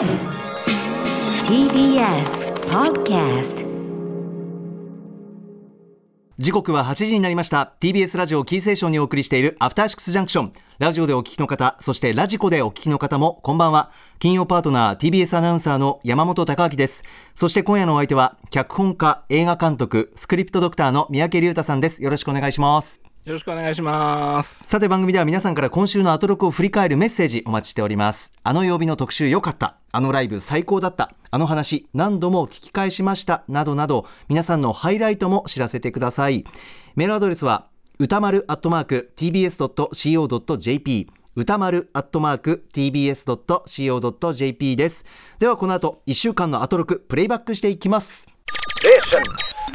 TBS Podcast 時刻は8時になりました。TBS ラジオキーセーションにお送りしているアフターシックスジャンクション。ラジオでお聞きの方そしてラジコでお聞きの方もこんばんは。金曜パートナー TBS アナウンサーの山本貴明です。そして今夜のお相手は脚本家映画監督スクリプトドクターの三宅龍太さんです。よろしくお願いします。よろしくお願いします。さて番組では皆さんから今週のアトロクを振り返るメッセージお待ちしております。あの曜日の特集良かった。あのライブ最高だった。あの話何度も聞き返しました。などなど皆さんのハイライトも知らせてください。メールアドレスは歌丸アットマーク tbs.co.jp 歌丸アットマーク tbs.co.jp です。ではこの後1週間のアトロクプレイバックしていきます。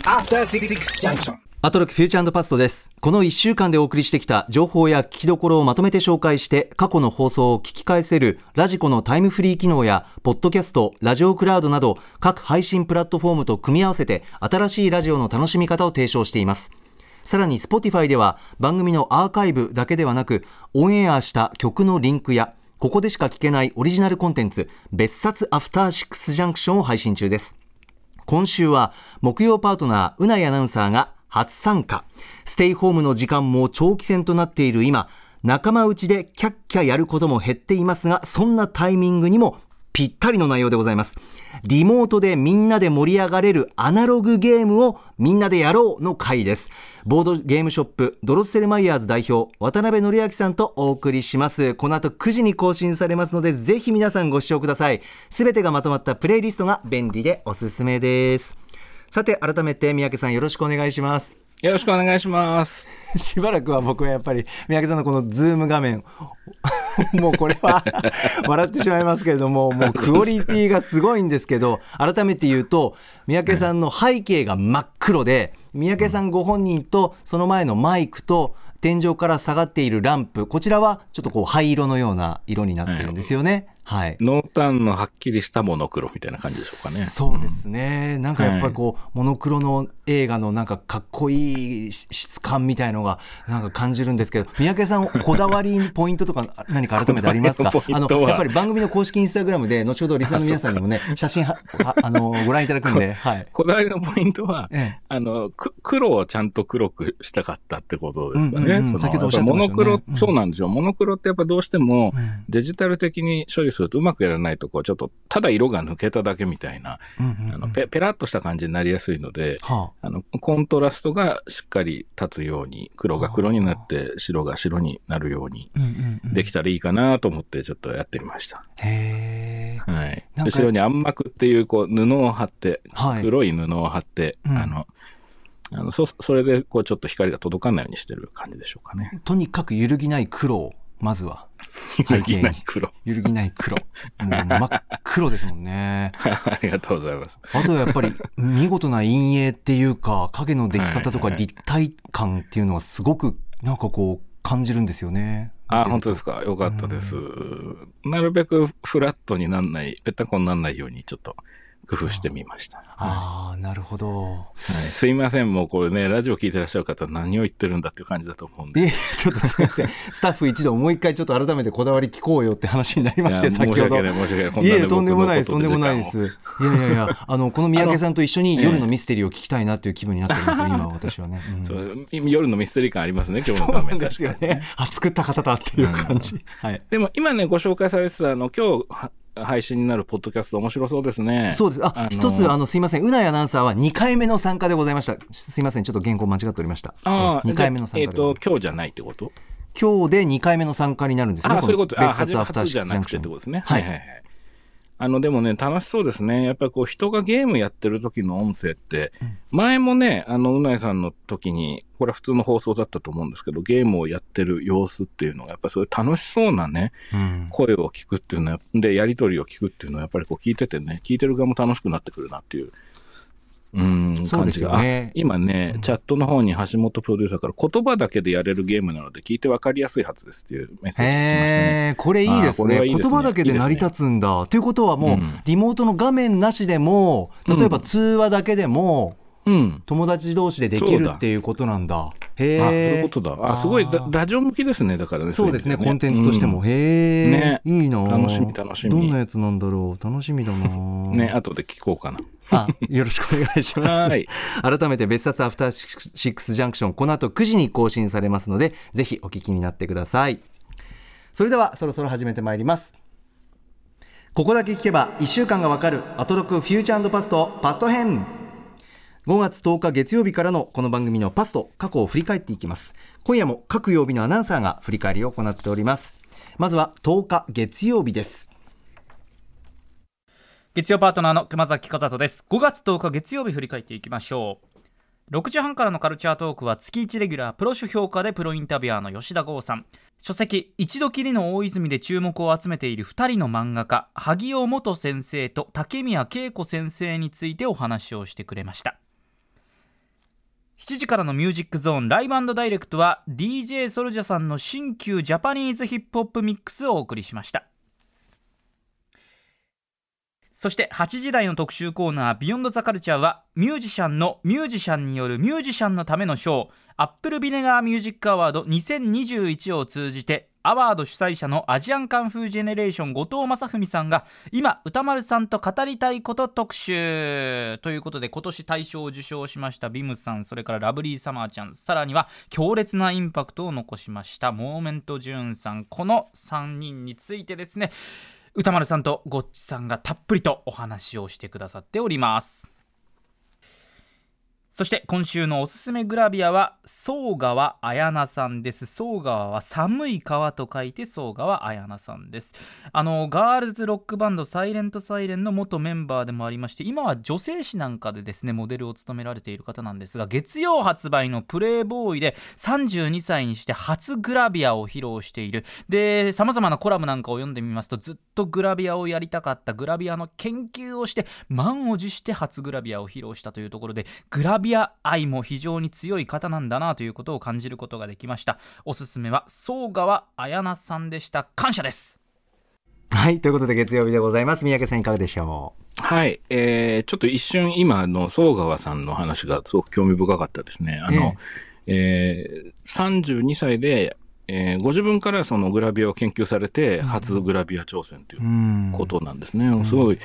After Six Junction. アトロクフューチャーパストです。この1週間でお送りしてきた情報や聞きどころをまとめて紹介して過去の放送を聞き返せるラジコのタイムフリー機能やポッドキャスト、ラジオクラウドなど各配信プラットフォームと組み合わせて新しいラジオの楽しみ方を提唱しています。さらに Spotify では番組のアーカイブだけではなくオンエアした曲のリンクやここでしか聞けないオリジナルコンテンツ別冊アフターシックスジャンクションを配信中です。今週は木曜パートナーうないアナウンサーが初参加。ステイホームの時間も長期戦となっている。今仲間内でキャッキャやることも減っていますがそんなタイミングにもぴったりの内容でございます。リモートでみんなで盛り上がれるアナログゲームをみんなでやろうの回です。ボードゲームショップドロッセルマイヤーズ代表渡辺範明さんとお送りします。この後9時に更新されますのでぜひ皆さんご視聴ください。すべてがまとまったプレイリストが便利でおすすめです。さて改めて三宅さんよろしくお願いしますよろしくお願いします。しばらくは僕はやっぱり三宅さんのこのズーム画面 もうこれは 笑ってしまいますけれどももうクオリティがすごいんですけど改めて言うと三宅さんの背景が真っ黒で三宅さんご本人とその前のマイクと天井から下がっているランプこちらはちょっとこう灰色のような色になってるんですよね。はい、濃淡のはっきりしたモノクロみたいな感じでしょうかね。そうですね、なんかやっぱりこう、モノクロの映画のなんかかっこいい質感みたいのがなんか感じるんですけど、三宅さん、こだわりポイントとか何か改めてありますか？あのやっぱり番組の公式インスタグラムで、後ほどリスナーの皆さんにもね、写真ははあのご覧いただくんで、はい。こだわりのポイントは、ええ。あの、く黒をちゃんと黒くしたかったってことですかね。うんうんうん。先ほどおっしゃってましたよね。モノクロ、うん。そうなんですよ。モノクロってやっぱどうしてもうん。デジタル的に処理するとうまくやらないと、こうちょっとただ色が抜けただけみたいな、あのペペラッとした感じになりやすいので、はあの、コントラストがしっかり立つように、黒が黒になって、白が白になるようにできたらいいかなと思ってちょっとやってみました。へーはい。後ろに暗幕っていうこう布を貼って、はい黒い布を貼って、うんあの、あのそそれでこうちょっと光が届かないようにしてる感じでしょうかね。とにかく揺るぎない黒を、まずは。揺るぎない黒。揺るぎない黒。もう真っ黒ですもんね。ありがとうございます。あとはやっぱり見事な陰影っていうか影の出来方とか立体感っていうのはすごくなんかこう感じるんですよね。あ、本当ですか？よかったです。なるべくフラットになんない、ぺったこになんないようにちょっと工夫してみました。ああなるほど。はい、すいません、もうこれね、ラジオ聞いてらっしゃる方、何を言ってるんだっていう感じだと思うんで。えちょっとすみません スタッフ一同もう一回ちょっと改めてこだわり聞こうよって話になりまして先ほど。申し訳ない、申し訳ない。いえとんでもないですとんでもないです。いやいやいやあのこの三宅さんと一緒に 夜のミステリーを聞きたいなっていう気分になってるんですよ今私はね。うん間そう夜のミステリー感ありますね、今 日その画面うなんですよね。あ作った方だっていう感じ。はい。でも今ね、ご紹介されてた、あの、今日は配信になるポッドキャスト面白そうですね。そうです。あ、あの一つ、あの、すいません。うないアナウンサーは2回目の参加でございました。すいません。ちょっと原稿間違っておりました。ああ、2回目の参えっ、加でございます。と、今日じゃないってこと？今日で2回目の参加になるんですね。ああ、そういうこと。あ、冊初アフターシッ初じゃなくクスジャンクションてってことですね。ははいいはいはい。あの、でもね、楽しそうですね。やっぱりこう、人がゲームやってる時の音声って、前もね、あの、うないさんの時に、これは普通の放送だったと思うんですけど、ゲームをやってる様子っていうのが、やっぱりそういう楽しそうなね、うん声を聞くっていうのは、で、やりとりを聞くっていうのは、やっぱりこう聞いててね、聞いてる側も楽しくなってくるなっていう、うん、そうですよね感じがあ今ね、チャットの方に橋本プロデューサーから言葉だけでやれるゲームなので聞いて分かりやすいはずですっていうメッセージが来ましたね。へーこれいいですね言葉だけで成り立つんだ。ということはもう、うんリモートの画面なしでも、例えば通話だけでも、うん。友達同士でできるっていうことなんだ。へえ。あ、そういうことだ。あ、すごいラ、ラジオ向きですね。だからね。そうですね、コンテンツとしても。うんへえ、ねいいな楽しみ楽しみどんなやつなんだろう楽しみだな ね、後で聞こうかな。あ、よろしくお願いします。はい。改めて別冊アフターシックスジャンクション、この後9時に更新されますので、ぜひお聞きになってください。それでは、そろそろ始めてまいります。ここだけ聞けば1週間がわかるアトロクフューチャーパストパスト編5月10日月曜日からのこの番組のパスト過去を振り返っていきます。今夜も各曜日のアナウンサーが振り返りを行っております。まずは10日月曜日です。月曜パートナーの熊崎和人です。5月10日月曜日振り返っていきましょう。6時半からのカルチャートークは月1レギュラープロ主評価でプロインタビュアーの吉田剛さん。書籍「一度きりの大泉」で注目を集めている2人の漫画家萩尾元先生と竹宮恵子先生についてお話をしてくれました。7時からのミュージックゾーンライブダイレクトは DJ ソルジャさんの新旧ジャパニーズヒップホップミックスをお送りしました。そして8時台の特集コーナー「ビヨンドザカルチャーはミュージシャンのミュージシャンによるミュージシャンのためのショーアップルビネガーミュージックアワード2021を通じてアワード主催者のアジアンカンフージェネレーション後藤正文さんが今宇多丸さんと語りたいこと特集。ということで今年大賞を受賞しましたビムさんそれからラブリーサマーちゃんさらには強烈なインパクトを残しました Moment Joon さん。この3人についてですね。歌丸さんとゴッチさんがたっぷりとお話をしてくださっております。そして今週のおすすめグラビアは総川綾菜さんです。総川は寒い川と書いて総川綾菜さんです。あのガールズロックバンドサイレントサイレンの元メンバーでもありまして今は女性誌なんかでですねモデルを務められている方なんですが月曜発売のプレイボーイで32歳にして初グラビアを披露している。でさまざまなコラムなんかを読んでみますとずっとグラビアをやりたかったグラビアの研究をして満を持して初グラビアを披露したというところでグラビア愛も非常に強い方なんだなということを感じることができました。おすすめは総川綾菜さんでした。感謝です。はいということで月曜日でございます。三宅さんいかがでしょはい。えー、ちょっと一瞬今の総川さんの話がすごく興味深かったですね。あの、えー、32歳で、えー、ご自分からそのグラビアを研究されて、初グラビア挑戦というううん。ことなんですね。すごい、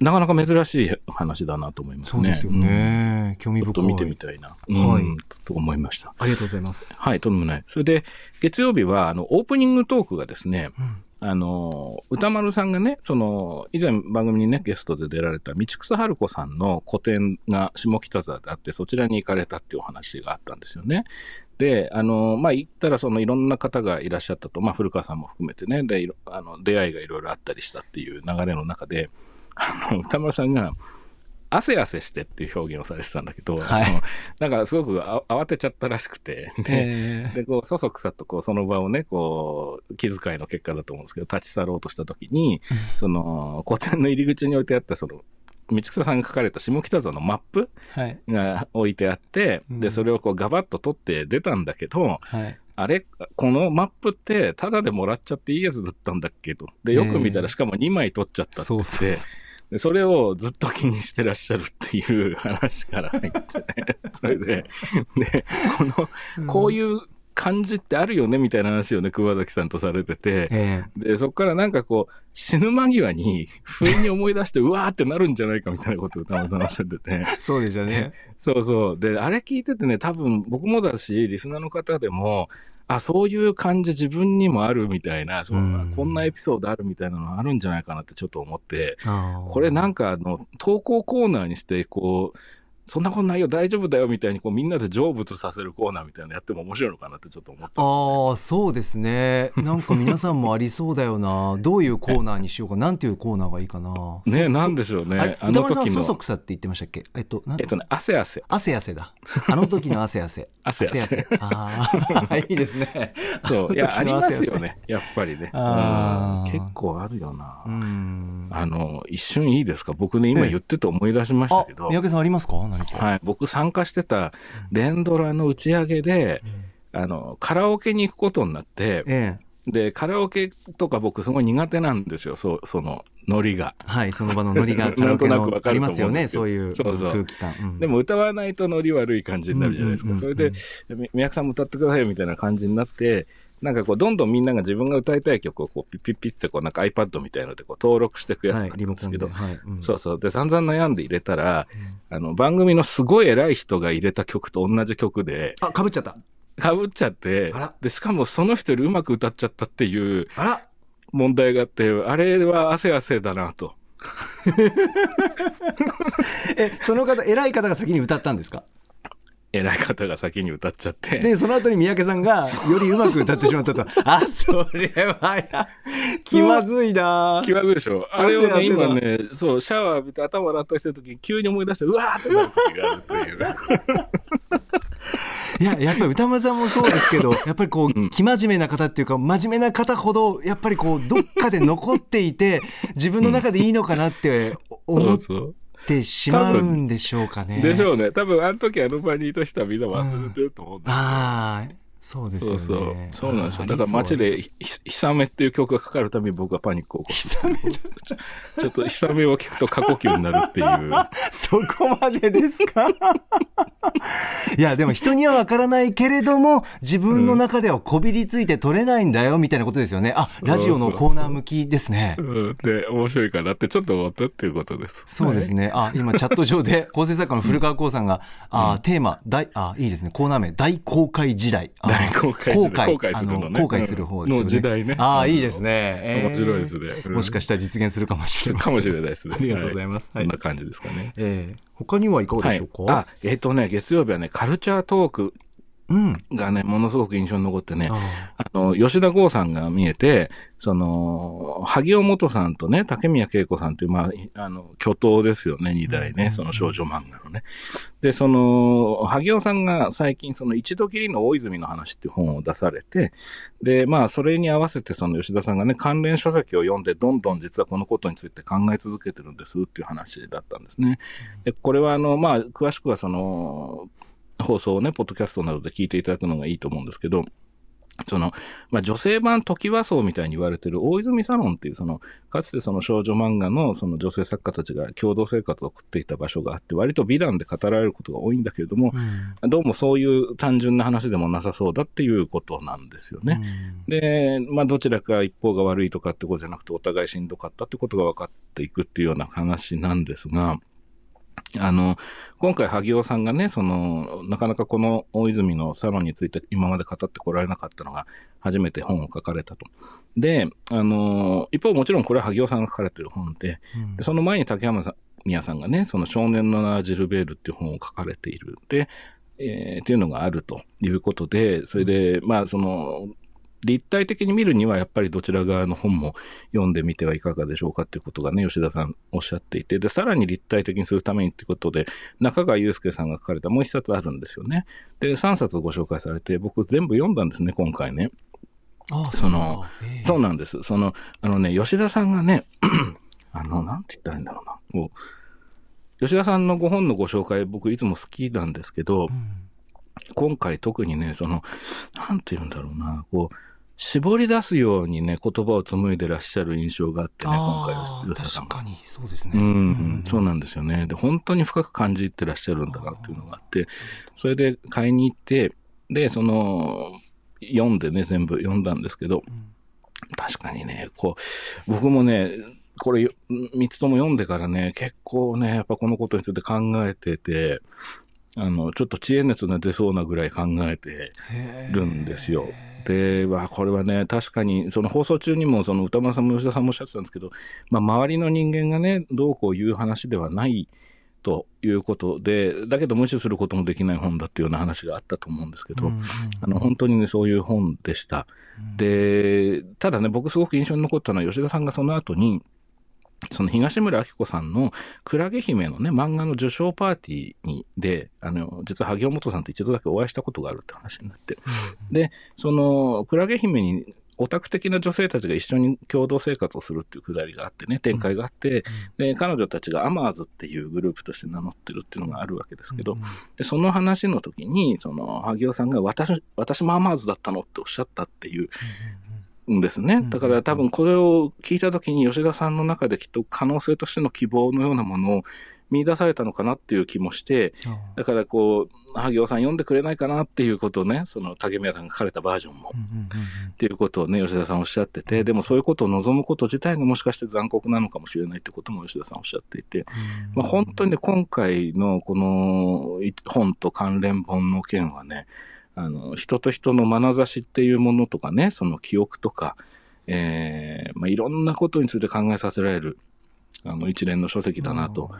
なかなか珍しい話だなと思いますね。そうですよね、興味深い。うんちょっと見てみたいな、はい。うんと思いました。ありがとうございます。はい、とんでもない。それで、月曜日は、あの、オープニングトークがですね、あの、歌丸さんがね、その、以前番組にね、ゲストで出られた道草春子さんの個展が下北沢であって、そちらに行かれたっていうお話があったんですよね。で、あの、まあ、行ったらそのいろんな方がいらっしゃったと、まあ、古川さんも含めてね、で、あの、出会いがいろいろあったりしたっていう流れの中で、あの、歌丸さんが、汗汗してっていう表現をされてたんだけど、はい。なんかすごくあ慌てちゃったらしくて、で、えで、こう、そそくさと、こう、その場をね、こう、気遣いの結果だと思うんですけど、立ち去ろうとしたときに、その、古典の入り口に置いてあった、その、道草さんが書かれた下北沢のマップが置いてあって、うんで、それをこう、ガバッと取って出たんだけど、はいあれこのマップって、タダでもらっちゃっていいやつだったんだっけと。で、よく見たら、しかも2枚取っちゃったってそう言って、そうそうでそれをずっと気にしてらっしゃるっていう話から入ってね。それで、で、この、こういう感じってあるよねみたいな話をね、桑崎さんとされてて、えで、そこからなんかこう、死ぬ間際に、不意に思い出して、うわーってなるんじゃないかみたいなことをたまたましてて、ーそうでしたね。そうそう。で、あれ聞いててね、多分僕もだし、リスナーの方でも、あ、そういう感じ自分にもあるみたいな、そんなうん。こんなエピソードあるみたいなのあるんじゃないかなってちょっと思って、これなんかあの、投稿コーナーにして、こう、そんなことないよ、大丈夫だよみたいに、こうみんなで成仏させるコーナーみたいなのやっても面白いのかなってちょっと思ったんですよああそうですね。なんか皆さんもありそうだよなどういうコーナーにしようかなんていうコーナーがいいかな。ね。なんでしょうね。あ歌丸さんそそくさって言ってましたっけ？えっとなんえっとね、汗汗。汗汗だ。あの時の汗汗。汗汗。ああいいですね。そう、いや、ありますよね。やっぱりね。あ結構あるよな。うん。あの、一瞬いいですか？僕ね、今言ってて思い出しましたあけど、三宅さんありますか？はい、僕参加してた連ドラの打ち上げで、あの、カラオケに行くことになって、えで、カラオケとか僕すごい苦手なんですよ、そう、その、ノリが。はい、その場のノリが カラオケのなんとなくわかありますよね、そういうそうそう空気感。うんでも歌わないとノリ悪い感じになるじゃないですか。うんうんうんうんそれで、み宮城さんも歌ってくださいよみたいな感じになって、なんかこう、どんどんみんなが自分が歌いたい曲をこう、ピッピッピッってこう、なんか iPad みたいのでこう登録していくやつはい、なんで。ですけど、はい。うんそうそう。で、散々悩んで入れたら、あの、番組のすごい偉い人が入れた曲と同じ曲で、あ、かぶっちゃった。被っちゃってで、しかもその人よりうまく歌っちゃったっていう問題があって、あれは汗汗だなと。え、その方、偉い方が先に歌ったんですか？偉い方が先に歌っちゃって。で、その後に三宅さんが、よりうまく歌ってしまったと。あ、それはや、気まずいな気まずいでしょあれをね、今ね、そう、シャワー浴びて頭洗ったりしてる時に急に思い出して、うわーってなる時があるという。いや、やっぱり歌丸さんもそうですけど、やっぱりこう、うん生真面目な方っていうか、真面目な方ほど、やっぱりこう、どっかで残っていて、自分の中でいいのかなってそ思っうそう。てしまうんでしょうかね。でしょうね。多分、あの時あの場にいた人はみんな忘れてると思うんですああ、そうですよそうね。そう。そうなんですよ。だから街。で、ひめっていう曲がかかるたびに僕はパニックを起こす。そうですちょっとひさめを聞くと過呼吸になるっていう。そこまでですか？いや、でも人にはわからないけれども、自分の中ではこびりついて取れないんだよ、みたいなことですよね。あ、ラジオのコーナー向きですね。うんで、面白いかなってちょっと思ったっていうことです。そうですね。あ、今チャット上で 構成作家の古川光さんが、あ、テーマ、大、あ、いいですね。コーナー名、大公開時代。あ大公開時代後後悔するのねあ後悔する方ですよね。の時代ねあ、いいですね。えー面白いですねうんもしかしたら実現するかもしれません。かもしれないですね。ありがとうございます。ははいいそんな感じですかね。えー他にはいかがはいでしょう。か？あ、えっ、とね、月曜日はね、カルチャートークうん。がね、ものすごく印象に残ってね、ああの、吉田剛さんが見えて、その、萩尾元さんとね、竹宮恵子さんっていう、まあ、あの、巨頭ですよね、二代ね、その少女漫画のね。で、その、萩尾さんが最近、その、一度きりの大泉の話っていう本を出されて、で、まあ、それに合わせて、その吉田さんがね、関連書籍を読んで、どんどん実はこのことについて考え続けてるんですっていう話だったんですね。で、これは、あの、まあ、詳しくはその、放送をね、ポッドキャストなどで聞いていただくのがいいと思うんですけど、その、まあ、女性版時和荘みたいに言われてる大泉サロンっていう、その、かつてその少女漫画のその女性作家たちが共同生活を送っていた場所があって、割と美談で語られることが多いんだけれども、うんどうもそういう単純な話でもなさそうだっていうことなんですよね。で、まあ、どちらか一方が悪いとかってことじゃなくて、お互いしんどかったってことが分かっていくっていうような話なんですが、あの、今回、萩尾さんがね、その、なかなかこの大泉のサロンについて今まで語ってこられなかったのが、初めて本を書かれたと。で、あの、一方もちろんこれは萩尾さんが書かれてる本で、うんでその前に竹山さん宮さんがね、その少年の名ジルベールっていう本を書かれている。で、えーっていうのがあるということで、それで、まあ、その、立体的に見るにはやっぱりどちら側の本も読んでみてはいかがでしょうかっていうことがね、吉田さんおっしゃっていて、で、さらに立体的にするためにってことで、中川祐介さんが書かれたもう一冊あるんですよね。で、3冊ご紹介されて、僕全部読んだんですね、今回ね。あその、ええそうなんです。その、あのね、吉田さんがね、あの、なんて言ったらいいんだろうな。こう、吉田さんのご本のご紹介、僕いつも好きなんですけど、うん今回特にね、その、なんて言うんだろうな、こう、絞り出すようにね、言葉を紡いでらっしゃる印象があってね、今回あー吉田さんが。確かにそうですね。うん、うんそうなんですよね。で、本当に深く感じてらっしゃるんだなっていうのがあって、それで買いに行って、で、その、読んでね、全部読んだんですけど、うん確かにね、こう、僕もね、これ、三つとも読んでからね、結構ね、やっぱこのことについて考えてて、あの、ちょっと知恵熱が出そうなぐらい考えてるんですよ。で、わこれはね、確かに、その放送中にも、その歌丸さんも吉田さんもおっしゃってたんですけど、まあ、周りの人間がね、どうこう言う話ではないということで、だけど無視することもできない本だっていうような話があったと思うんですけど、うんうんあの、本当にね、そういう本でした。で、ただね、僕すごく印象に残ったのは、吉田さんがその後に、その東村明子さんのクラゲ姫のね、漫画の受賞パーティーに、で、あの、実は萩尾元さんと一度だけお会いしたことがあるって話になって。で、その、クラゲ姫に、オタク的な女性たちが一緒に共同生活をするっていうくだりがあってね、展開があって、で、彼女たちがアマーズっていうグループとして名乗ってるっていうのがあるわけですけど、うんで、その話の時に、その、萩尾さんが私、私もアマーズだったのっておっしゃったっていうんですね。だから多分これを聞いたときに吉田さんの中できっと可能性としての希望のようなものを見出されたのかなっていう気もして、だからこう、萩尾さん読んでくれないかなっていうことをね、その竹宮さんが書かれたバージョンも。っていうことをね、吉田さんおっしゃってて、でもそういうことを望むこと自体がもしかして残酷なのかもしれないってことも吉田さんおっしゃっていて、まあ、本当にね、今回のこのい本と関連本の件はね、あの、人と人の眼差しっていうものとかね、その記憶とか、えーまあ、いろんなことについて考えさせられる、あの、一連の書籍だなと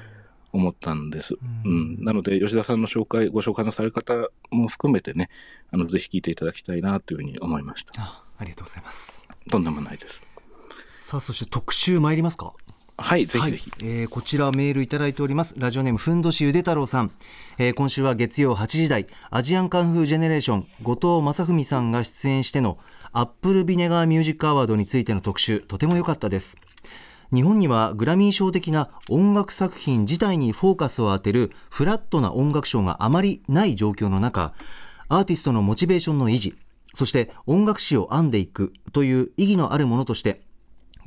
思ったんです。うん。なので、吉田さんの紹介、ご紹介のされ方も含めてね、あの、ぜひ聞いていただきたいなというふうに思いました。あありがとうございますとんでもないです。さあそして特集参りますか？はい、ぜひぜひ。はい。えーこちらメールいただいております。ラジオネームふんどしゆで太郎さん、えー今週は月曜8時台アジアンカンフージェネレーション後藤正文さんが出演してのアップルビネガーミュージックアワードについての特集とても良かったです。日本にはグラミー賞的な音楽作品自体にフォーカスを当てるフラットな音楽賞があまりない状況の中アーティストのモチベーションの維持そして音楽史を編んでいくという意義のあるものとして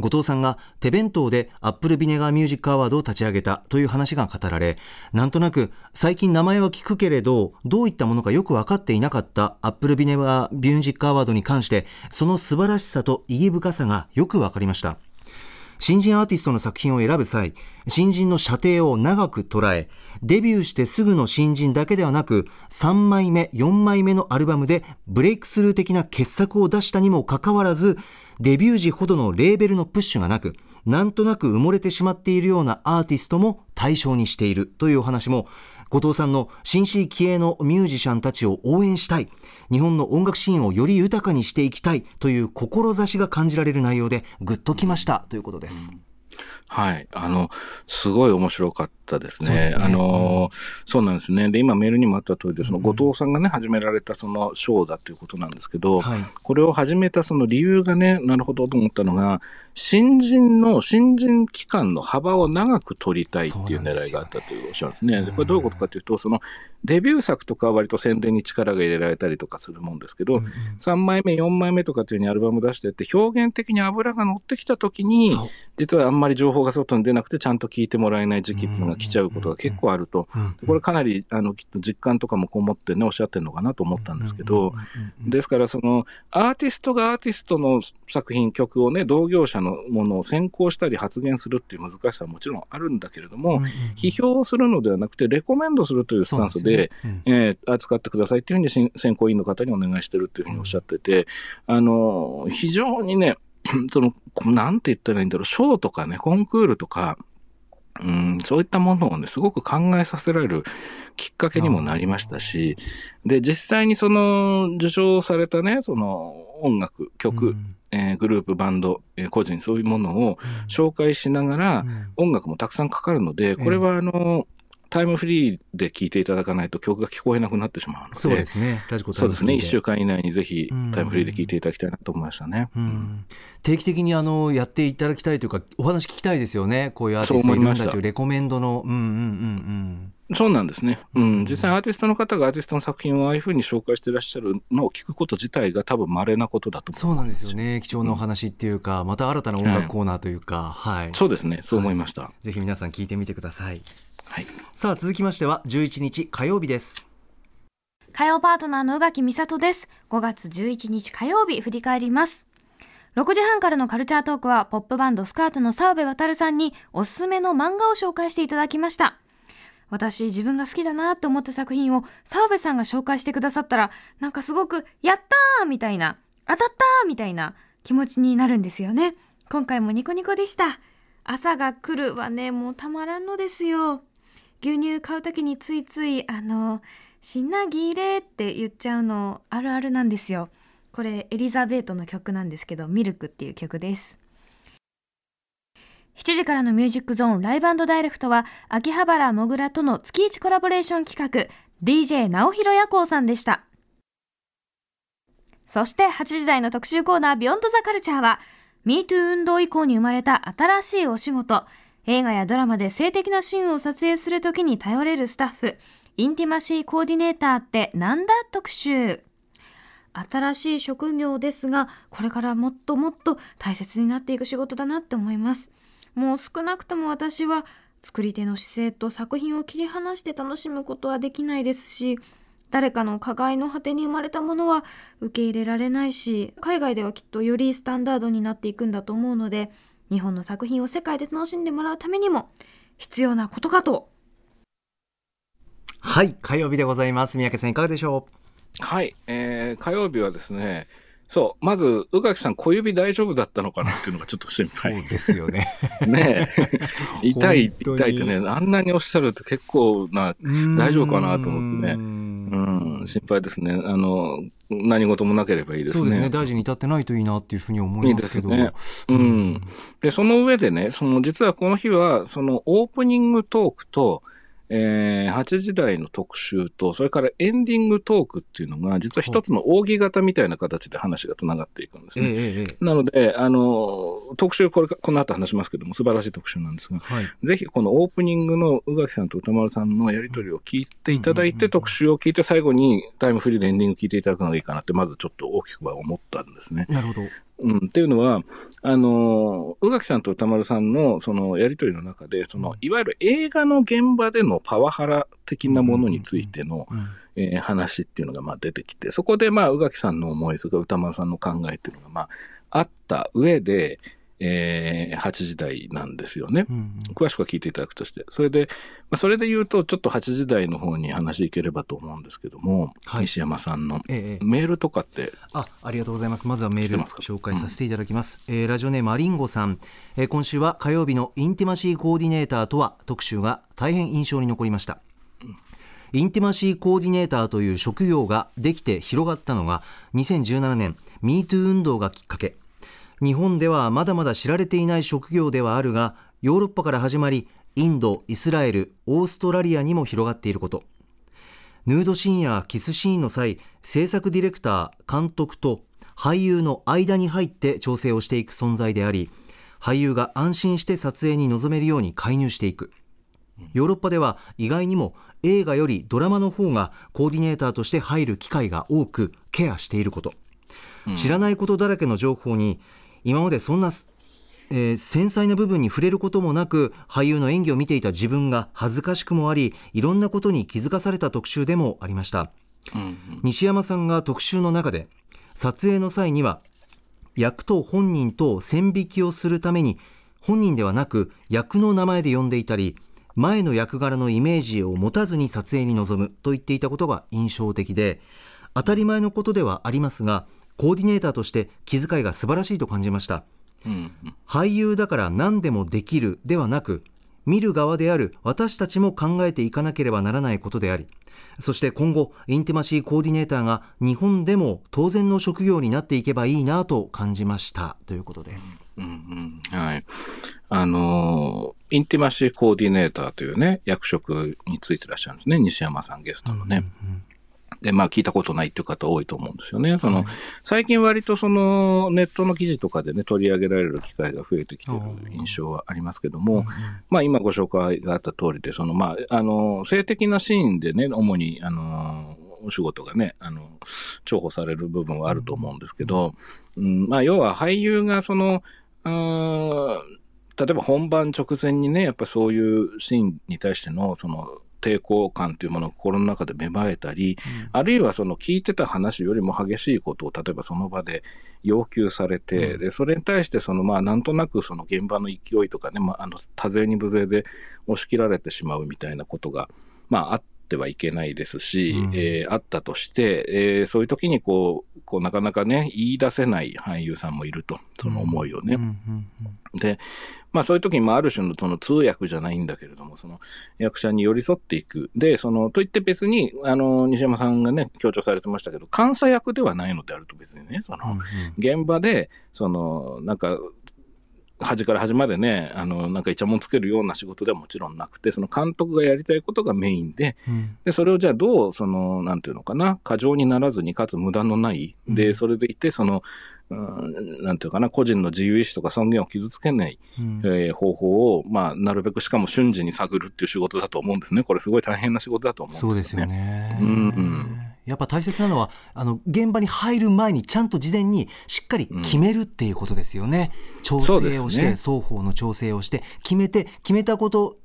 後藤さんが手弁当でアップルビネガーミュージックアワードを立ち上げたという話が語られ、なんとなく最近名前は聞くけれど、どういったものかよく分かっていなかったアップルビネガーミュージックアワードに関して、その素晴らしさと意義深さがよく分かりました。新人アーティストの作品を選ぶ際、新人の射程を長く捉え、デビューしてすぐの新人だけではなく、3枚目、4枚目のアルバムでブレイクスルー的な傑作を出したにもかかわらず、デビュー時ほどのレーベルのプッシュがなく、なんとなく埋もれてしまっているようなアーティストも対象にしているというお話も、後藤さんの新進気鋭のミュージシャンたちを応援したい、日本の音楽シーンをより豊かにしていきたいという志が感じられる内容でグッときましたということです。はい。あの、すごい面白かったですね。すねあの、そうなんですね。で、今メールにもあった通りで、その後藤さんがね、始められたそのショーだということなんですけど、はいこれを始めたその理由がね、なるほどと思ったのが、新人の、新人期間の幅を長く取りたいっていう狙いがあったというおっしゃるんですね。でこれどういうことかというと、そのデビュー作とかは割と宣伝に力が入れられたりとかするもんですけど、3枚目、4枚目とかっていうふうにアルバム出してって、表現的に油が乗ってきた時にそう、実はあんまり情報が外に出なくて、ちゃんと聞いてもらえない時期っていうのが来ちゃうことが結構あると。でこれかなり、あの、きっと実感とかもこもってね、おっしゃってるのかなと思ったんですけど、ですから、その、アーティストがアーティストの作品、曲をね、同業者のものを先行したり発言するっていう難しさはもちろんあるんだけれども、批評をするのではなくて、レコメンドするというスタンスで、えー扱ってくださいっていうふうにし選考委員の方にお願いしてるっていうふうにおっしゃってて、あの、非常にね、その、こなんて言ったらいいんだろう、ショーとかね、コンクールとか、うん、そういったものをね、すごく考えさせられるきっかけにもなりましたし、で、実際にその、受賞されたね、その、音楽、曲、えーグループ、バンド、えー個人、そういうものを紹介しながら、音楽もたくさんかかるので、これはあの、タイムフリーで聴いていただかないと曲が聞こえなくなってしまうので、そうですね。ラジコそうですね、1週間。間以内にぜひうん。タイムフリーで聴いていただきたいなと思いましたね。うん。定期的にあのやっていただきたいというかお話聞きたいですよね。こういうアーティストいるんだというレコメンドの。うんうんうんそうなんですね。うん。実際アーティストの方がアーティストの作品をああいうふうに紹介してらっしゃるのを聞くこと自体が多分稀なことだと思そうなんですよね。貴重なお話っていうか、また新たな音楽コーナーというか、はい。そうですね。そう思いました。ぜひ皆さん聞いてみてくださいはい。さあ続きましては11日火曜日です火曜パートナーの宇垣美里です。5月11日火曜日振り返ります。6時半からのカルチャートークはポップバンドスカートの澤部渉さんにおすすめの漫画を紹介していただきました。私自分が好きだなと思った作品を澤部さんが紹介してくださったらなんかすごくやったーみたいな当たったーみたいな気持ちになるんですよね。今回もニコニコでした。朝が来るはねもうたまらんのですよ。牛乳買うときについついあの品切れって言っちゃうのあるあるなんですよ。これエリザベートの曲なんですけどミルクっていう曲です。7時からのミュージックゾーンライブダイレクトは秋葉原もぐらとの月1コラボレーション企画 DJ 直弘夜行さんでした。そして8時台の特集コーナービヨンドザカルチャーは MeToo 運動以降に生まれた新しいお仕事映画やドラマで性的なシーンを撮影するときに頼れるスタッフインティマシーコーディネーターってなんだ特集新しい職業ですが、これからもっともっと大切になっていく仕事だなって思います。もう少なくとも私は作り手の姿勢と作品を切り離して楽しむことはできないですし、誰かの加害の果てに生まれたものは受け入れられないし、海外ではきっとよりスタンダードになっていくんだと思うので、日本の作品を世界で楽しんでもらうためにも必要なことかと。はい火曜日でございます。三宅さんいかがでしょはい、えー、火曜日はですね、そう、まず、宇垣さん、小指大丈夫だったのかなっていうのがちょっと心うそう配。ですよね。ねえ。痛い、痛いってね、あんなにおっしゃると結構な、大丈夫かなと思ってね。うんん、心配ですね。あの、何事もなければいいですね。そうですね大事に至ってないといいなっていうふうに思いますけどいいねうん。で、その上でね、その、実はこの日は、そのオープニングトークと、えー、8時台の特集と、それからエンディングトークっていうのが、実は一つの扇形みたいな形で話が繋がっていくんですええね。なので、あの、特集、これ、この後話しますけども、素晴らしい特集なんですが、はい。ぜひこのオープニングの宇垣さんと歌丸さんのやりとりを聞いていただいて、特集を聞いて、最後にタイムフリーでエンディング聞いていただくのがいいかなって、まずちょっと大きくは思ったんですね。なるほどうん、っていうのは、あの、宇垣さんと歌丸さんのそのやりとりの中で、その、いわゆる映画の現場でのパワハラ的なものについての、うん。えー話っていうのがまあ出てきて、そこでまあ宇垣さんの思い、それから歌丸さんの考えっていうのがまああった上で、えー、8時台なんですよね。うんうん。詳しくは聞いていただくとして。それで、まあ、それで言うと、ちょっと8時台の方に話いければと思うんですけども、はい。西山さんのええええ。メールとかって、あありがとうございます。まずはメール紹介させていただきます、えーラジオネームアリンゴさん、えー今週は火曜日のインティマシーコーディネーターとは特集が大変印象に残りました。インティマシーコーディネーターという職業ができて広がったのが2017年 MeToo 運動がきっかけ日本ではまだまだ知られていない職業ではあるがヨーロッパから始まりインド、イスラエル、オーストラリアにも広がっていること。ヌードシーンやキスシーンの際制作ディレクター監督と俳優の間に入って調整をしていく存在であり俳優が安心して撮影に臨めるように介入していく。ヨーロッパでは意外にも映画よりドラマの方がコーディネーターとして入る機会が多くケアしていること、知らないことだらけの情報に今までそんなえー繊細な部分に触れることもなく俳優の演技を見ていた自分が恥ずかしくもありいろんなことに気づかされた特集でもありました。うん。西山さんが特集の中で撮影の際には役と本人と線引きをするために本人ではなく役の名前で呼んでいたり前の役柄のイメージを持たずに撮影に臨むと言っていたことが印象的で当たり前のことではありますがコーディネーターとして気遣いが素晴らしいと感じましたうん俳優だから何でもできるではなく見る側である私たちも考えていかなければならないことでありそして今後インティマシーコーディネーターが日本でも当然の職業になっていけばいいなと感じましたということです、うんうんはい。あのーインティマシーコーディネーターというね、役職についてらっしゃるんですね。西山さんゲストのね。で、まあ聞いたことないっていう方多いと思うんですよね。その、最近割とそのネットの記事とかでね、取り上げられる機会が増えてきてる印象はありますけども、まあ今ご紹介があった通りで、そのまあ、あの、性的なシーンでね、主に、あの、お仕事がね、あの、重宝される部分はあると思うんですけど、うん、まあ要は俳優がその、あー例えば本番直前にね、やっぱそういうシーンに対しての、その、抵抗感というものを心の中で芽生えたり、あるいはその聞いてた話よりも激しいことを例えばその場で要求されて、で、それに対してそのまあなんとなくその現場の勢いとかね、まああの多勢に無勢で押し切られてしまうみたいなことが、まああってはいけないですし、うんえーあったとして、えーそういう時にこう、こうなかなかね、言い出せない俳優さんもいると、その思いをね。で、まあそういう時に、まあある種のその通訳じゃないんだけれども、その役者に寄り添っていく。で、その、といって別に、あの、西山さんがね、強調されてましたけど、監査役ではないのであると別にね、その、現場で、その、なんか、端から端までね、あの、なんかイチャモンつけるような仕事ではもちろんなくて、その監督がやりたいことがメインで、うん。で、それをじゃあどう、その、なんていうのかな、過剰にならずに、かつ無駄のない、で、それでいて、その、うんなんていうかな、個人の自由意志とか尊厳を傷つけない、うん。えー方法を、まあ、なるべくしかも瞬時に探るっていう仕事だと思うんですね。これすごい大変な仕事だと思うんですよね。そうですよね、うんやっぱ大切なのはあの現場に入る前にちゃんと事前にしっかり決めるっていうことですよね、調整をして、そうです双方の調整をして決めて決めたこと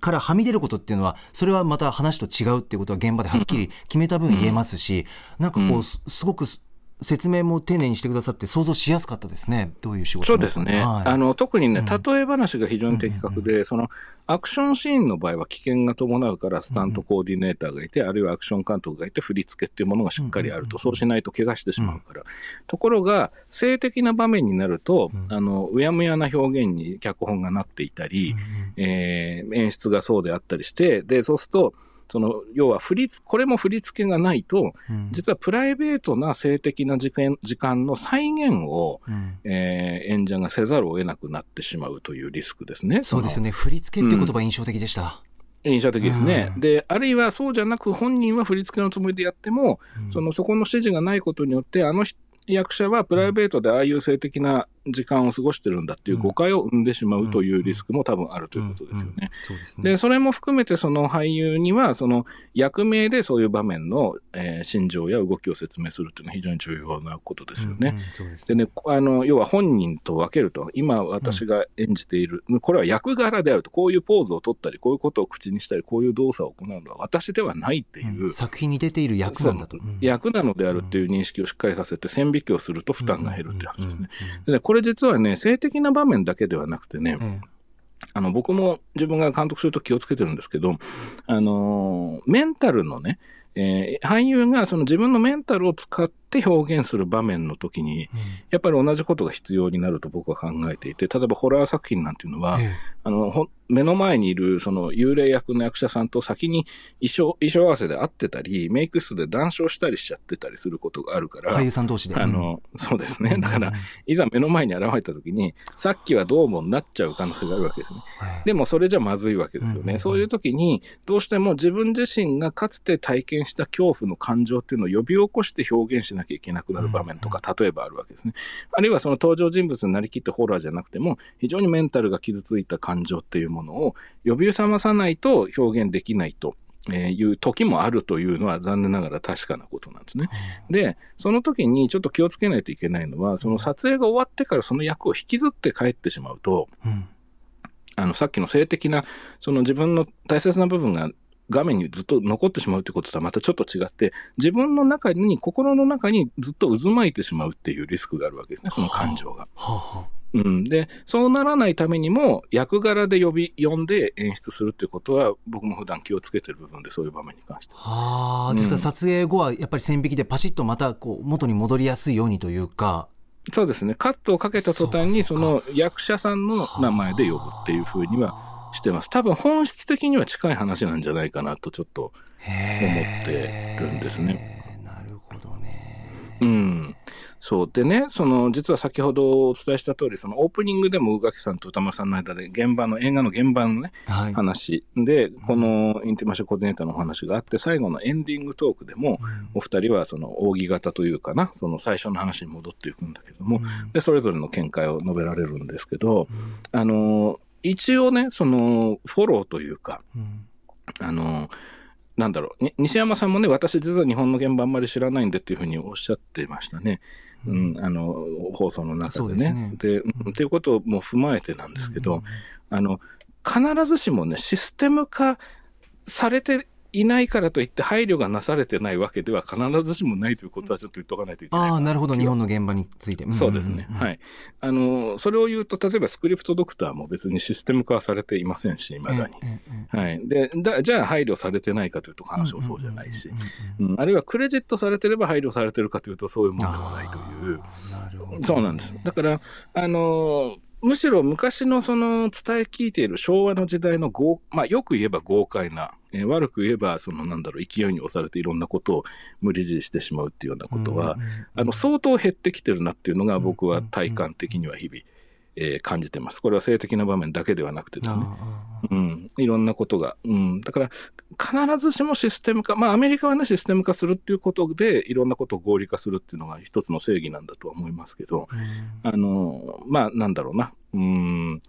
からはみ出ることっていうのはそれはまた話と違うっていうことは現場ではっきり決めた分言えますし、なんかこううんすすごくす説明も丁寧にしてくださって想像しやすかったですね。どういう仕事そうですね、はい。あの特にね、うん。例え話が非常に的確で、そのアクションシーンの場合は危険が伴うから、スタントコーディネーターがいて、あるいはアクション監督がいて、振り付けっていうものがしっかりあると、そうしないと怪我してしまうから。ところが、性的な場面になると、あのうやむやな表現に脚本がなっていたり、えー演出がそうであったりして、でそうすると、その要は振り付これも振り付けがないと、うん実はプライベートな性的な時間時間の再現を、うんえー演者がせざるを得なくなってしまうというリスクですね。そうですよね。ね振り付けって言葉印象的でした、印象的ですね。うんで、あるいはそうじゃなく本人は振り付けのつもりでやっても、うんそのそこの指示がないことによって、あの人役者はプライベートでああいう性的な時間を過ごしてるんだっていう誤解を生んでしまうというリスクも多分あるということですよね。でそれも含めてその俳優には、その役名でそういう場面の、えー心情や動きを説明するっていうのは非常に重要なことですよね。でね、こあの要は本人と分けると、今私が演じている、これは役柄であると、こういうポーズを取ったり、こういうことを口にしたり、こういう動作を行うのは私ではないっていう、うん。作品に出ている役なんだと、役なのであるっていう認識をしっかりさせて、線引きをすると負担が減るっていう話ですね。れ実はね、性的な場面だけではなくてね、うん。えあの僕も自分が監督すると気をつけてるんですけど、あのーメンタルのね、えー俳優がその自分のメンタルを使って表現する場面の時に、えやっぱり同じことが必要になると僕は考えていて、例えばホラー作品なんていうのは、えあのほ目の前にいるその幽霊役の役者さんと先に衣装衣装合わせで会ってたり、メイク室で談笑したりしちゃってたりすることがあるから、俳優さん同士で。あのそうですね、だからうん、いざ目の前に現れた時に、さっきはどうもなっちゃう可能性があるわけですよね。ええでもそれじゃまずいわけですよね。そういう時に、どうしても自分自身がかつて体験した恐怖の感情っていうのを呼び起こして表現しなきゃいけなくなる場面とか、例えばあるわけですね。あるいはその登場人物になりきってホラーじゃなくても、非常にメンタルが傷ついた感情っていうものを呼び覚まさないと表現できないと。えーいう時もあるというのは残念ながら確かなことなんですね。で、その時にちょっと気をつけないといけないのは、その撮影が終わってからその役を引きずって帰ってしまうと、うんあの、さっきの性的な、その自分の大切な部分が画面にずっと残ってしまうってこととはまたちょっと違って、自分の中に、心の中にずっと渦巻いてしまうっていうリスクがあるわけですね、その感情が。はあはうん。で、そうならないためにも、役柄で呼び、呼んで演出するっていうことは、僕も普段気をつけてる部分で、そういう場面に関して。あはあですからうん撮影後はやっぱり線引きでパシッとまたこう元に戻りやすいようにというかそうですね。カットをかけた途端に、その役者さんの名前で呼ぶっていうふうにはしてます。多分本質的には近い話なんじゃないかなとちょっとへ思ってるんですねなるほどねうん。そう。でね、その、実は先ほどお伝えした通り、そのオープニングでも宇垣さんと歌丸さんの間で現場の、映画の現場のね、はい話で、このインティマションコーディネーターのお話があって、最後のエンディングトークでも、お二人はその扇形というかな、その最初の話に戻っていくんだけども、で、それぞれの見解を述べられるんですけど、あの、一応ね、その、フォローというか、うん。あの、なんだろう、に西山さんもね、私実は日本の現場あんまり知らないんでっていうふうにおっしゃってましたね。うん、あの、放送の中でね。でうんっていうことも踏まえてなんですけど、あの、必ずしもね、システム化されていないからといって配慮がなされてないわけでは必ずしもないということはちょっと言っとかないといけない。ああなるほど日本の現場についてそうですね。はいい。あの、それを言うと、例えばスクリプトドクターも別にシステム化はされていませんし、未だに。はい。で、だじゃあ配慮されてないかというと話もそうじゃないし、うんあるいはクレジットされてれば配慮されてるかというとそういうものでもないという。なるほどそうなんです。だから、あのーむしろ昔のその伝え聞いている昭和の時代の豪、まあよく言えば豪快な、えー悪く言えばそのなんだろう、勢いに押されていろんなことを無理強いしてしまうっていうようなことは、あの相当減ってきてるなっていうのが僕は体感的には日々、えー感じてます。これは性的な場面だけではなくてですね。うん、いろんなことが。うん、だから、必ずしもシステム化、まあ、アメリカはね、システム化するっていうことで、いろんなことを合理化するっていうのが一つの正義なんだとは思いますけど、あの、まあ、なんだろうな。うん、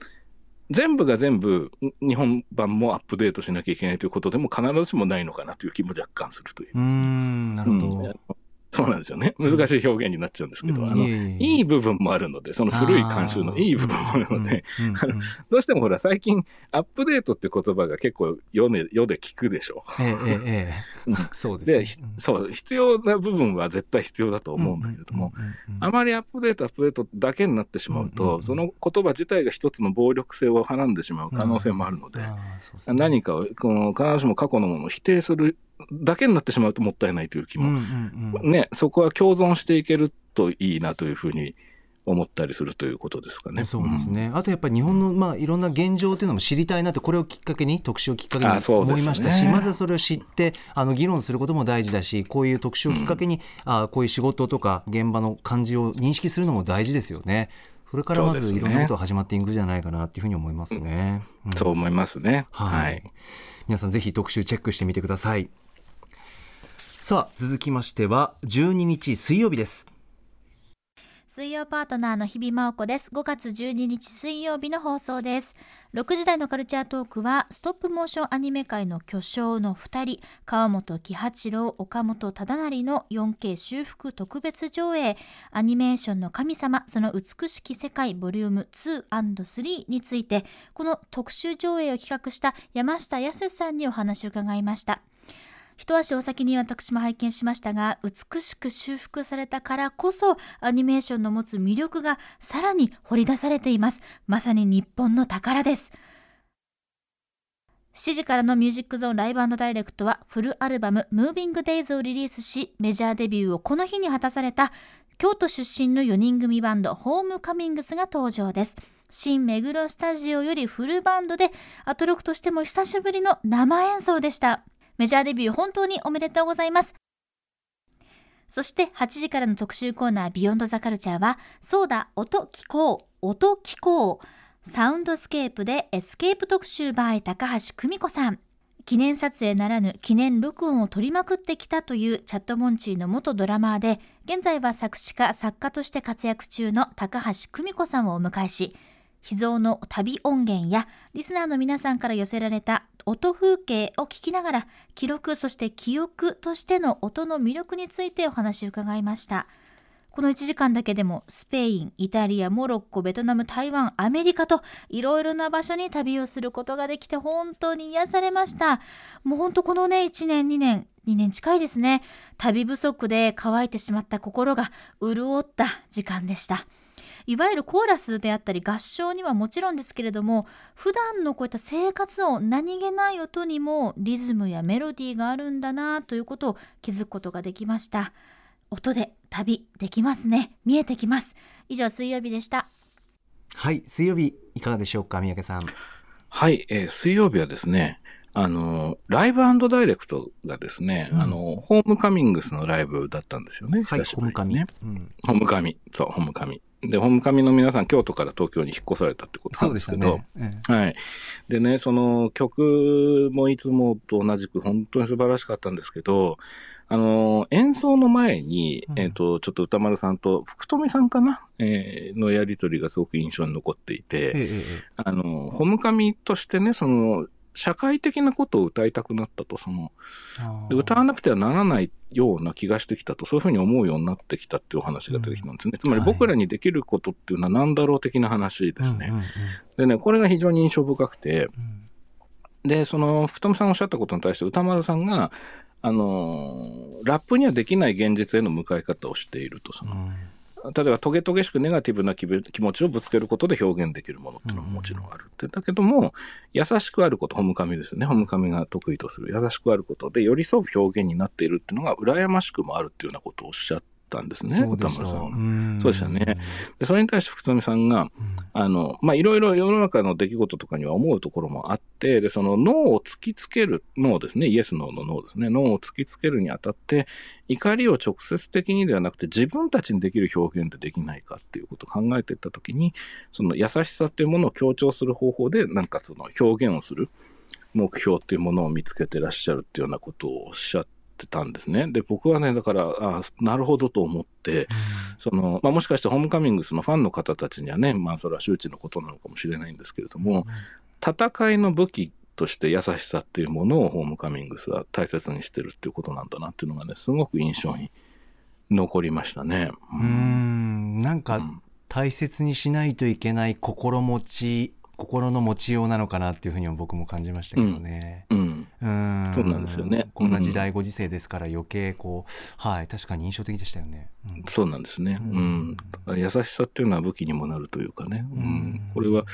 全部が全部、日本版もアップデートしなきゃいけないということでも必ずしもないのかなという気も若干するといううーんなるほど、うんそうなんですよね。難しい表現になっちゃうんですけど、うん。あの、いえい部分もあるので、その古い慣習のいい部分もあるので、うんうん。うんどうしてもほら、最近、アップデートって言葉が結構世で世で聞くでしょ。えええええうん。えそうで、ですね。ひそう、必要な部分は絶対必要だと思うんだけれども、あまりアップデート、アップデートだけになってしまうと、うんその言葉自体が一つの暴力性をはらんでしまう可能性もあるので、うですね。何かを、この必ずしも過去のものを否定するだけになってしまうともったいないという気も、うんうんうんね、そこは共存していけるといいなというふうに思ったりするということですかね。そうですね、あとやっぱり日本の、まあ、いろんな現状というのも知りたいなってこれをきっかけに特集をきっかけに思いましたし、まずはそれを知ってあの議論することも大事だしこういう特集をきっかけに、あこういう仕事とか現場の感じを認識するのも大事ですよね。それからまずいろんなことが始まっていくんじゃないかなっていうふうに思いますね。うんそう思いますね。はいはい。皆さんぜひ特集チェックしてみてくださいさあ続きましては12日水曜日です水曜パートナーの日々真央子です。5月12日水曜日の放送です。6時台のカルチャートークは、ストップモーションアニメ界の巨匠の2人、川本喜八郎、岡本忠成の 4K 修復特別上映、アニメーションの神様、その美しき世界ボリューム 2&3 について、この特集上映を企画した山下康さんにお話を伺いました。一足お先に私も拝見しましたが美しく修復されたからこそアニメーションの持つ魅力がさらに掘り出されています。まさに日本の宝です。7時からのミュージックゾーンライブダイレクトはフルアルバム Moving Days をリリースしメジャーデビューをこの日に果たされた京都出身の4人組バンドホームカミングスが登場です。新目黒スタジオよりフルバンドでアトロクとしても久しぶりの生演奏でした。メジャーデビュー本当におめでとうございます。そして8時からの特集コーナー Beyond the Culture は、そうだ、音聞こう、音聞こう。サウンドスケープでエスケープ特集 by 高橋久美子さん。記念撮影ならぬ記念録音を録りまくってきたというチャットモンチーの元ドラマーで、現在は作詞家、作家として活躍中の高橋久美子さんをお迎えし、秘蔵の旅音源やリスナーの皆さんから寄せられた音風景を聞きながら記録そして記憶としての音の魅力についてお話を伺いました。この1時間だけでもスペインイタリアモロッコベトナム台湾アメリカといろいろな場所に旅をすることができて本当に癒されました。もう本当このね1年2年2年近いですね。旅不足で乾いてしまった心が潤った時間でした。いわゆるコーラスであったり合唱にはもちろんですけれども普段のこういった生活音何気ない音にもリズムやメロディーがあるんだなということを気づくことができました音で旅できますね見えてきます以上水曜日でしたはい水曜日いかがでしょうか三宅さんはい、えー水曜日はですね、あの、ライブダイレクトがですね、うんあの、ホームカミングスのライブだったんですよね。はい久しぶりにね。うんホームカミ。そう、ホームカミ。で、ホームカミの皆さん、京都から東京に引っ越されたってことそうんですけど、ね、えはい。でね、その曲もいつもと同じく本当に素晴らしかったんですけど、あの、演奏の前に、うん。えっ、と、ちょっと歌丸さんと福富さんかな、えーのやりとりがすごく印象に残っていて、ええええあの、ホームカミとしてね、その、社会的なことを歌いたくなったと、その、歌わなくてはならないような気がしてきたと、そういうふうに思うようになってきたっていうお話が出てきたんですね。つまりはい僕らにできることっていうのは何だろう的な話ですね。うんうんでね、これが非常に印象深くて、うん。で、その、福富さんおっしゃったことに対して歌丸さんが、あのーラップにはできない現実への向かい方をしていると、その、例えばトゲトゲしくネガティブな気気持ちをぶつけることで表現できるものっていうのももちろんあるってん。だけども、優しくあること、ホムカミですね。ホムカミが得意とする優しくあることで寄り添う表現になっているっていうのが羨ましくもあるっていうようなことをおっしゃってたんですね、そうでした。そうでしたね。で、それに対して福富さんが、あの、まあ、いろいろ世の中の出来事とかには思うところもあって、で、その脳を突きつける、脳ですね、イエス脳の脳ですね、脳を突きつけるにあたって、怒りを直接的にではなくて自分たちにできる表現ってできないかっていうことを考えていったときに、その優しさっていうものを強調する方法で、なんかその表現をする目標っていうものを見つけてらっしゃるっていうようなことをおっしゃっってたんですね。で、僕はね、だから、あなるほどと思って、その、まあ、もしかしてホームカミングスのファンの方たちにはね、まあ、それは周知のことなのかもしれないんですけれども、戦いの武器として優しさっていうものをホームカミングスは大切にしてるっていうことなんだなっていうのがね、すごく印象に残りましたね。うーん。なんかうん。大切にしないといけない心持ち心の持ちようなのかなっていうふうには僕も感じましたけどね。うん。うんそうなんですよねこんな時代ご時世ですから余計こう、はい確かに印象的でしたよね。うんそうなんですね。ううんん。優しさっていうのは武器にもなるというかね。ううんん。これは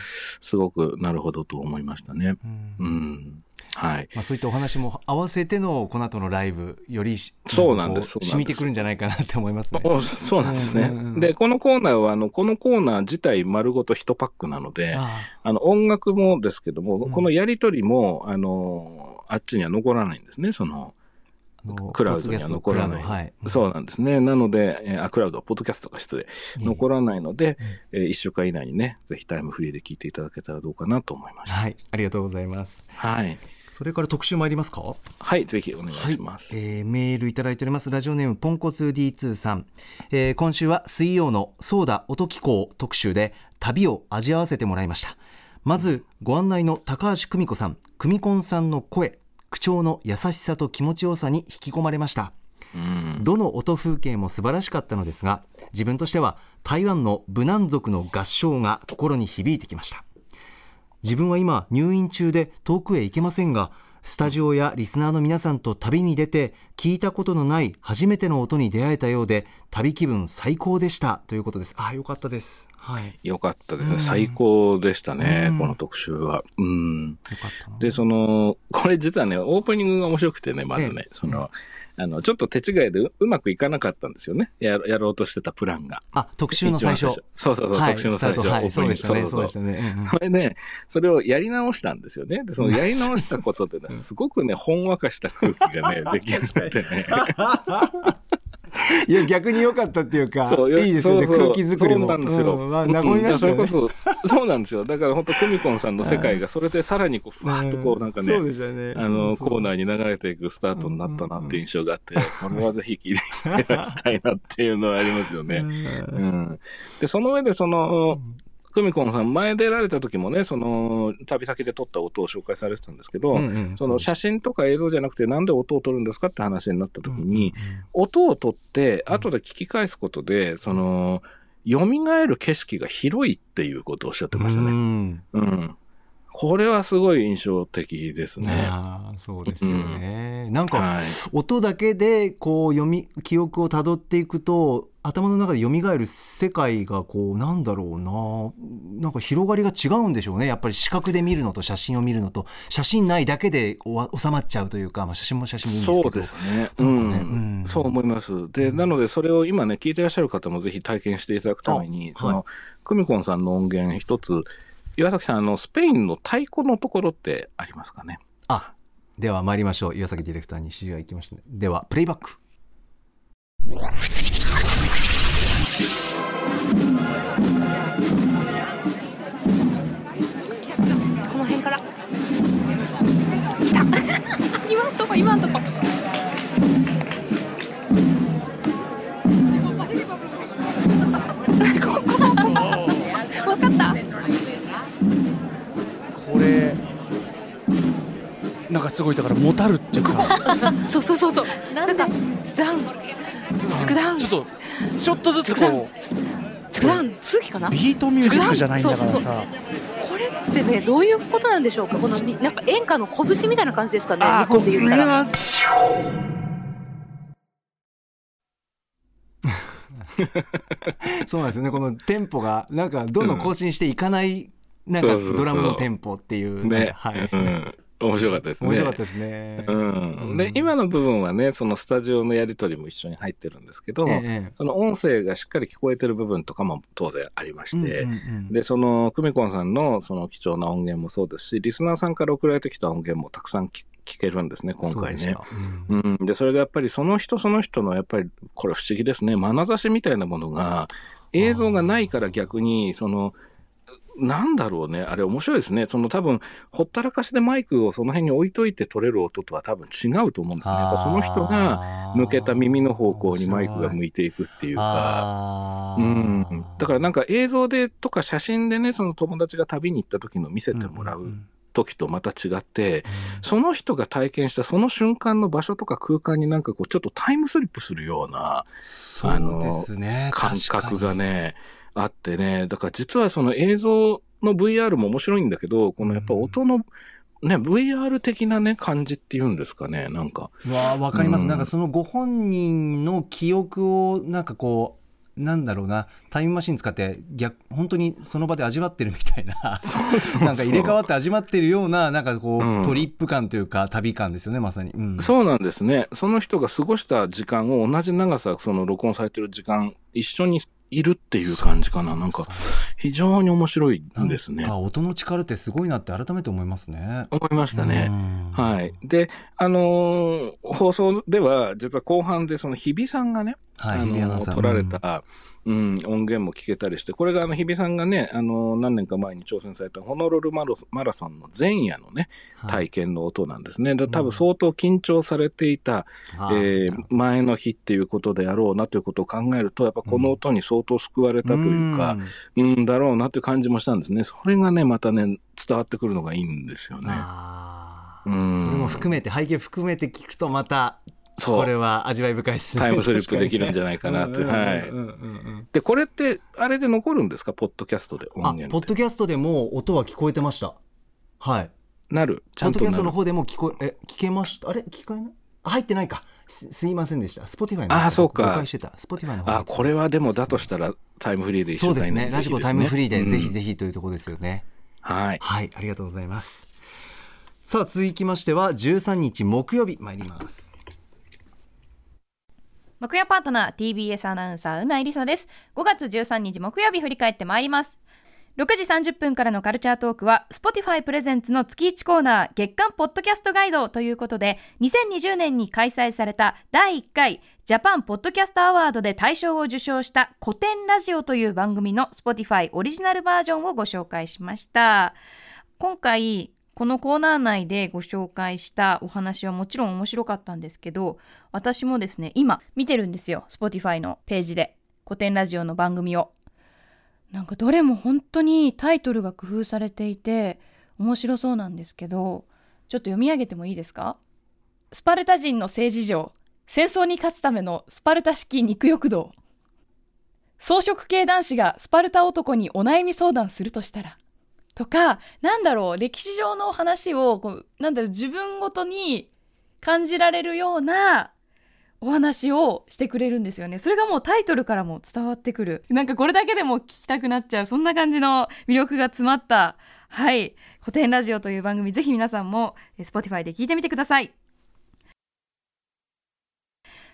すごくなるほどと思いましたね。うんうん。はい。まあ、そういったお話も合わせてのこの後のライブよりしそうなんです染みてくるんじゃないかなって思いますね。おそうなんですねうんうんうん。で、このコーナーは、あの、このコーナー自体丸ごと1パックなので、ああの、音楽もですけども、うんこのやりとりも、あの、あっちには残らないんですね、そのクラウドには残らないはい。そうなんですね。なので、えーあ、クラウド、ポッドキャストが失礼。うん残らないので、え1週間以内にね、ぜひタイムフリーで聞いていただけたらどうかなと思いました。はい、ありがとうございます。はい。それから特集参りますか？はい、ぜひお願いします。えーメールいただいておりますラジオネームポンコツ D2 さん、えー今週は水曜のソーダ音機構特集で旅を味わわせてもらいましたまずご案内の高橋久美子さん久美子さんの声口調の優しさと気持ちよさに引き込まれましたうん。どの音風景も素晴らしかったのですが自分としては台湾の武南族の合唱が心に響いてきました自分は今入院中で遠くへ行けませんがスタジオやリスナーの皆さんと旅に出て聞いたことのない初めての音に出会えたようで旅気分最高でした。ということです。あよかったです。はい。よかったです。ね。うん。最高でしたね、うん。この特集は。うん。よかったな。で、その、これ実はね、オープニングが面白くてね、まずねええ、その、あの、ちょっと手違いでううまくいかなかったんですよね。ややろうとしてたプランが。あ特集の最初そうそうそう、はい特集の最初。はいオープニングそうでしたねそそうでそうしたねそれで、それをやり直したんですよね。で、そのやり直したことでね、すごくね、ほんわかした空気がね、出来上がってね。いや逆に良かったっていうかいいですよね。空気作りも。そうなんですよ。うんまあ和みましたよね。うんそれこそ、そうなんですよ。だから本当、久美子さんの世界が、それでさらにこう、ふわっとこう、なんかね、あの、コーナーに流れていくスタートになったなって印象があって、これはぜひ聞いていただきたいなっていうのはありますよね。うん。で、その上で、その、久美子さん、前出られた時もね、その、旅先で撮った音を紹介されてたんですけど、うんうんその写真とか映像じゃなくて、なんで音を撮るんですかって話になった時に、音を撮って、後で聞き返すことで、その、蘇る景色が広いっていうことをおっしゃってましたうね。んうん。これはすごい印象的ですね。ああそうですよね、なんか、はい。音だけでこう読み記憶をたどっていくと頭の中で蘇る世界がこうなんだろうななんか広がりが違うんでしょうねやっぱり視覚で見るのと写真を見るのと写真ないだけでおわ収まっちゃうというか、まあ、写真も写真でいいんですけどそうですね。うなん。うんそう思います。で、なので、それを今ね、聞いてらっしゃる方もぜひ体験していただくために、あその、久美子さんの音源一つ、岩崎さん、あの、スペインの太鼓のところってありますかね？あでは参りましょう。岩崎ディレクターに指示が行きました。ねではプレイバック。この辺から。来た。今んとこ今んとここなんかすごいだからもたるっていうか。そうそうそうそう。なんかスダンスクダウンちょっとちょっとずつこスクダウン次かなうビートミュージックじゃないんだからそうさこれってねどういうことなんでしょうか？このになんか演歌の拳みたいな感じですかね？あ日本で言ったら。これは そうなんですよね。このテンポがなんかどんどん更新していかない、なんかそうそうそう。ドラムのテンポっていう。なんねか。はい、うん。面白かったですね。面白かったですね。うん。で、今の部分はね、そのスタジオのやりとりも一緒に入ってるんですけど、ええその音声がしっかり聞こえてる部分とかも当然ありまして、うんうんうんで、その、久美子さんのその貴重な音源もそうですし、リスナーさんから送られてきた音源もたくさん聞聞けるんですね、今回ね。そううんうん。で、それがやっぱりその人その人の、やっぱり、これ不思議ですね、眼差しみたいなものが、映像がないから逆に、その、なんだろうね。あれ面白いですね。その多分、ほったらかしでマイクをその辺に置いといて取れる音とは多分違うと思うんですね。やっぱその人が向けた耳の方向にマイクが向いていくっていうか。うん。だからなんか映像でとか写真でね、その友達が旅に行った時の見せてもらう時とまた違って、その人が体験したその瞬間の場所とか空間になんかこうちょっとタイムスリップするようなそうですね感覚が確かにね、あってね、だから実はその映像の VR も面白いんだけど、このやっぱ音の、ね、VR 的なね、感じっていうんですかね、なんか。わあわかります、うん。なんかそのご本人の記憶をなんかこうなんだろうな。タイムマシン使って逆本当にその場で味わってるみたいな。なんか入れ替わって味わってるようななんかこう、うん。トリップ感というか旅感ですよねまさに、うん。そうなんですね。その人が過ごした時間を同じ長さ、その録音されてる時間、一緒にいるっていう感じかな。なんか、非常に面白いんですね音の力ってすごいなって改めて思いますね。思いましたね。うんはい。で、あのー放送では、実は後半でその日比さんがね、はい、あ日比アナウンサーの撮られた、うん、音源も聞けたりして、これがあの日比さんがね、あの何年か前に挑戦されたホノルルマロマラソンの前夜のね、はい体験の音なんですね。で多分相当緊張されていた、はいえー前の日っていうことであろうなということを考えると、やっぱこの音に相当救われたというか、うん、だろうなという感じもしたんですね。それがね、またね、伝わってくるのがいいんですよね。うんそれも含めて背景含めて聞くとまたそう。これは味わい深いですね。タイムスリップできるんじゃないかなって。はい。で、これって、あれで残るんですか？ポッドキャストで音あ源。ポッドキャストでも音は聞こえてました。はい。なる。ちポッドキャストの。方でも聞こええ聞けました？あれ？聞こえない？あ入ってないか。すすいませんでした。Spotify のあそうか。誤解してた。Spotify の方あ、これはでもだとしたらタイムフリーで一緒そうですね。ラジコタイムフリーでぜひひ。ぜひというところですよね、うんはい。はい、ありがとうございます。さあ、続きましては、13日木曜日参ります。木曜パートナー TBS アナウンサーうないりさです。5月13日木曜日振り返ってまいります。6時30分からのカルチャートークは Spotify プレゼンツの月1コーナー月間ポッドキャストガイドということで2020年に開催された第1回ジャパンポッドキャストアワードで大賞を受賞した古典ラジオという番組の Spotify オリジナルバージョンをご紹介しました。今回このコーナー内でご紹介したお話はもちろん面白かったんですけど私もですね今見てるんですよ。Spotify のページで。古典ラジオの番組を。なんかどれも本当にタイトルが工夫されていて面白そうなんですけどちょっと読み上げてもいいですか？スパルタ人の政治上戦争に勝つためのスパルタ式肉欲道。草食系男子がスパルタ男にお悩み相談するとしたらとかなんだろう歴史上の話をこうなんだろう自分ごとに感じられるようなお話をしてくれるんですよね。それがもうタイトルからも伝わってくる。なんかこれだけでも聞きたくなっちゃうそんな感じの魅力が詰まったはい古典ラジオという番組。ぜひ皆さんも Spotify で聞いてみてください。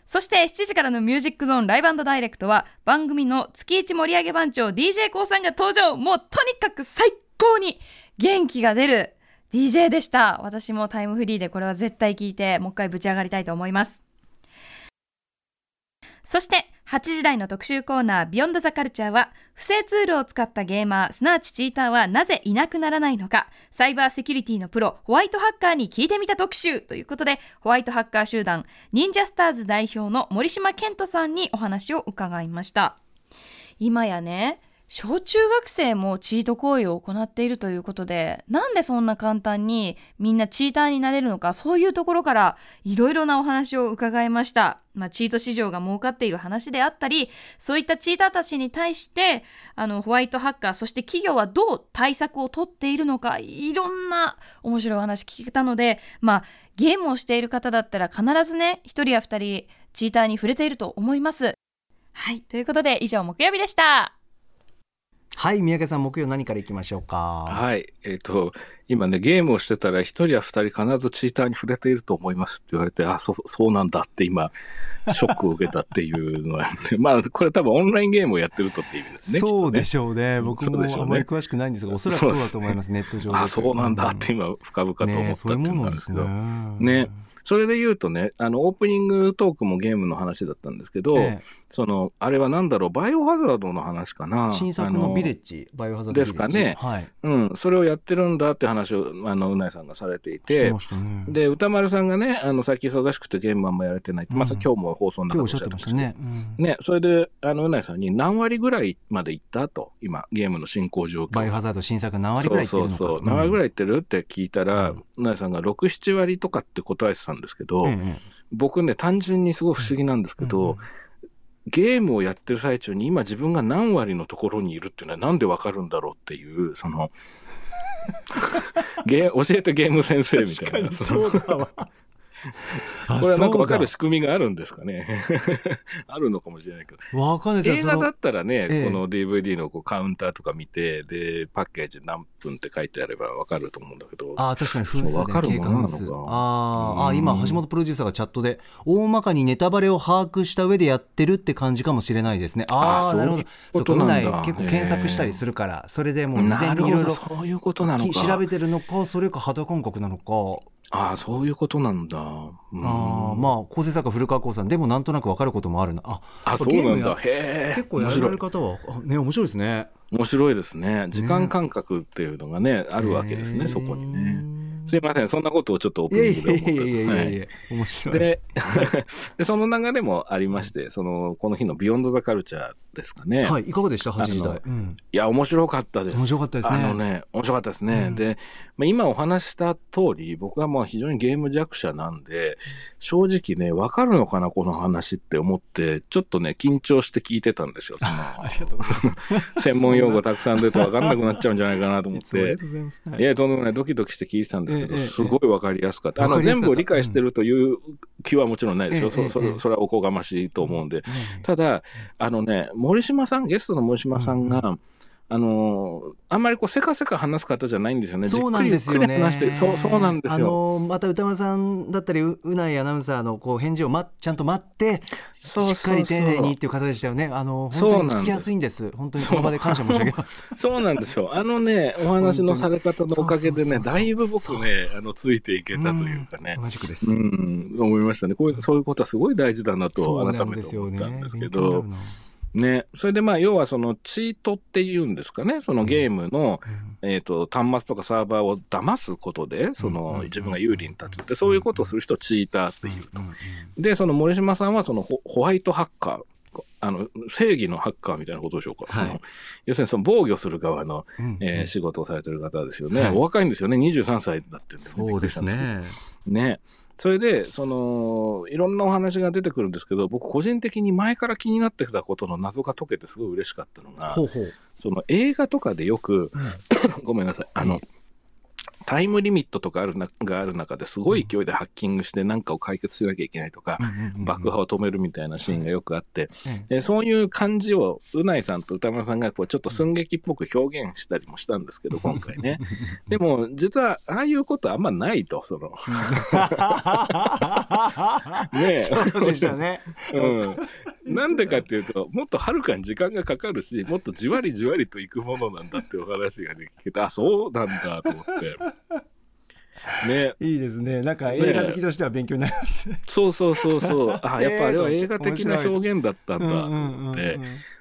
そして7時からのミュージックゾーンライブダイレクトは番組の月一盛り上げ番長 d j k o さんが登場。もうとにかく最高！に元気が出る DJ でした。私もタイムフリーでこれは絶対聞いてもう一回ぶち上がりたいと思います。そして8時台の特集コーナービヨンドザカルチャーは不正ツールを使ったゲーマーすなわちチーターはなぜいなくならないのかサイバーセキュリティのプロホワイトハッカーに聞いてみた特集。ということでホワイトハッカー集団忍者スターズ代表の森島健人さんにお話を伺いました。今やね小中学生もチート行為を行っているということでなんでそんな簡単にみんなチーターになれるのかそういうところからいろいろなお話を伺いました、まあ、チート市場が儲かっている話であったりそういったチーターたちに対してあのホワイトハッカーそして企業はどう対策を取っているのかいろんな面白いお話聞けたのでまあゲームをしている方だったら必ずね1人や2人チーターに触れていると思います。はいということで以上木曜日でした。はい、宮家さん、木曜何からいきましょうか？はい。えっ、と、今ね、ゲームをしてたら一人や二人必ずチーターに触れていると思いますって言われて、あ、そう、そうなんだって今、ショックを受けたっていうのはあって、まあ、これ多分オンラインゲームをやってるとっていう意味ですね。そうでょしょうね。うん僕もあまり詳しくないんですが、おそらくそうだと思います、ネット上で。あ、そうなんだって今、深々と思ったねっていうのがあるんですけど。ね。ねそれで言うとね、あの、オープニングトークもゲームの話だったんですけど、ええその、あれはなんだろう、バイオハザードの話かな。新作のビレッッジ、バイオハザードですかねはい。うん、それをやってるんだって話を、あの、うないさんがされていてしてね。で、歌丸さんがね、あの、最近忙しくてゲームあんまやれてないって、まあ、うん今日も放送の中でおっしゃってましたね。うんね、それで、あの、うないさんに何割ぐらいまで行ったと、今、ゲームの進行状況。バイオハザード新作何割ぐらいいってるのか。そうそうそう。何割ぐらいってるって聞いたら、うないさんが6、7割とかって答えてたんですけど、ええ僕ね、単純にすごい不思議なんですけど、うんうんゲームをやってる最中に今自分が何割のところにいるっていうのはなんでわかるんだろうっていう、その、ゲー教えてゲーム先生みたいな。そのだわ。これはなんかわかるし。仕組みがあるんですかね。あるのかもしれないけど。わかんないですよ映画だったらね、ええこの DVD のこうカウンターとか見て、で、パッケージ何分って書いてあればわかると思うんだけど。ああ、確かに分数わかる経ものなのか。あーあ今、橋本プロデューサーがチャットで、大まかにネタバレを把握した上でやってるって感じかもしれないですね。ああ、なるほど。そういうそうか、ことなんだうない結構検索したりするから、それでもう事前にいろいろそういうことなのか。調べてるのか、それか肌感覚なのか。ああ、そういうことなんだ。うんああ、まあ、構成作家古川光さん、でもなんとなくわかることもあるな。あ、あ、そうなんだ。へえ。結構やられる方は、あね、面白いですね。面白いですね。時間感覚っていうのがね、あるわけですね、そこにね。すいません、そんなことをちょっとオープニングで思ってやいやいやいやはいいや、面白い。で で、その流れもありまして、その、この日のビヨンドザカルチャーですかね。はい、いかがでした ?8 時あ台。うんいや、面白かったです。面白かったですね。あのね、面白かったですね。うんで、まあ、今お話しした通り、僕はまあ非常にゲーム弱者なんで、正直ね、わかるのかな、この話って思って、ちょっとね、緊張して聞いてたんですよ。ありがとうございます。専門用語たくさん出てわかんなくなっちゃうんじゃないかなと思ってと。うございます。はいいや、とんでもない、ドキドキして聞いてたんですけど、すごいわかりやすかった。あの、全部を理解してるという気はもちろんないですよ。そそれそれはおこがましいと思うんで。ねただ、あのね、森島さん、ゲストの森島さんが、あのーあんまりこう、せかせか話す方じゃないんですよね。そうなんですよじっくりゆっね。くり話して、そう、そうなんですあよ。のまた歌丸さんだったりううないアナウンサーのこう返事を、ま、ちゃんと待ってしっかり丁寧にっていう方でしたよね。あのそうなんです本当に聞きやすいんです。本当にその場で感謝申し上げます。そうなんですよ。あのね、お話のされ方のおかげでね、だいぶ僕ね、あの、ついていけたというかねん。同じくです。うん、思いましたね。こういう、そういうことはすごい大事だなと改めて。思ったんですけどね、それでまあ、要はそのチートっていうんですかね、そのゲームの、えっ、と、端末とかサーバーを騙すことで、その自分が有利に立つって、そういうことをする人をチーターっていう。と。で、その森島さんはそのホホワイトハッカー。あの正義のハッカーみたいなことでしょうか、はい。その要するにその防御する側の、うん。うん。えー仕事をされてる方ですよね、はい。お若いんですよね。23歳だってんでそうですね。ねそれでそのいろんなお話が出てくるんですけど僕個人的に前から気になってきたことの謎が解けてすごい嬉しかったのがほうほう。その映画とかでよく、ごめんなさいあの、タイムリミットとかあるながある中ですごい勢いでハッキングして何かを解決しなきゃいけないとか、爆破を止めるみたいなシーンがよくあって、でそういう感じをうないさんと歌丸さんがこうちょっと寸劇っぽく表現したりもしたんですけど今回ね。でも実はああいうことあんまないとその。ねえ。そうでしたね。うん、なんでかっていうともっとはるかに時間がかかるしもっとじわりじわりといくものなんだっていうお話ができてあそうなんだと思ってねいいですね。なんか映画好きとしては勉強になります。そうそうそうそうあやっぱあれは えー映画的な表現だったんだと思って。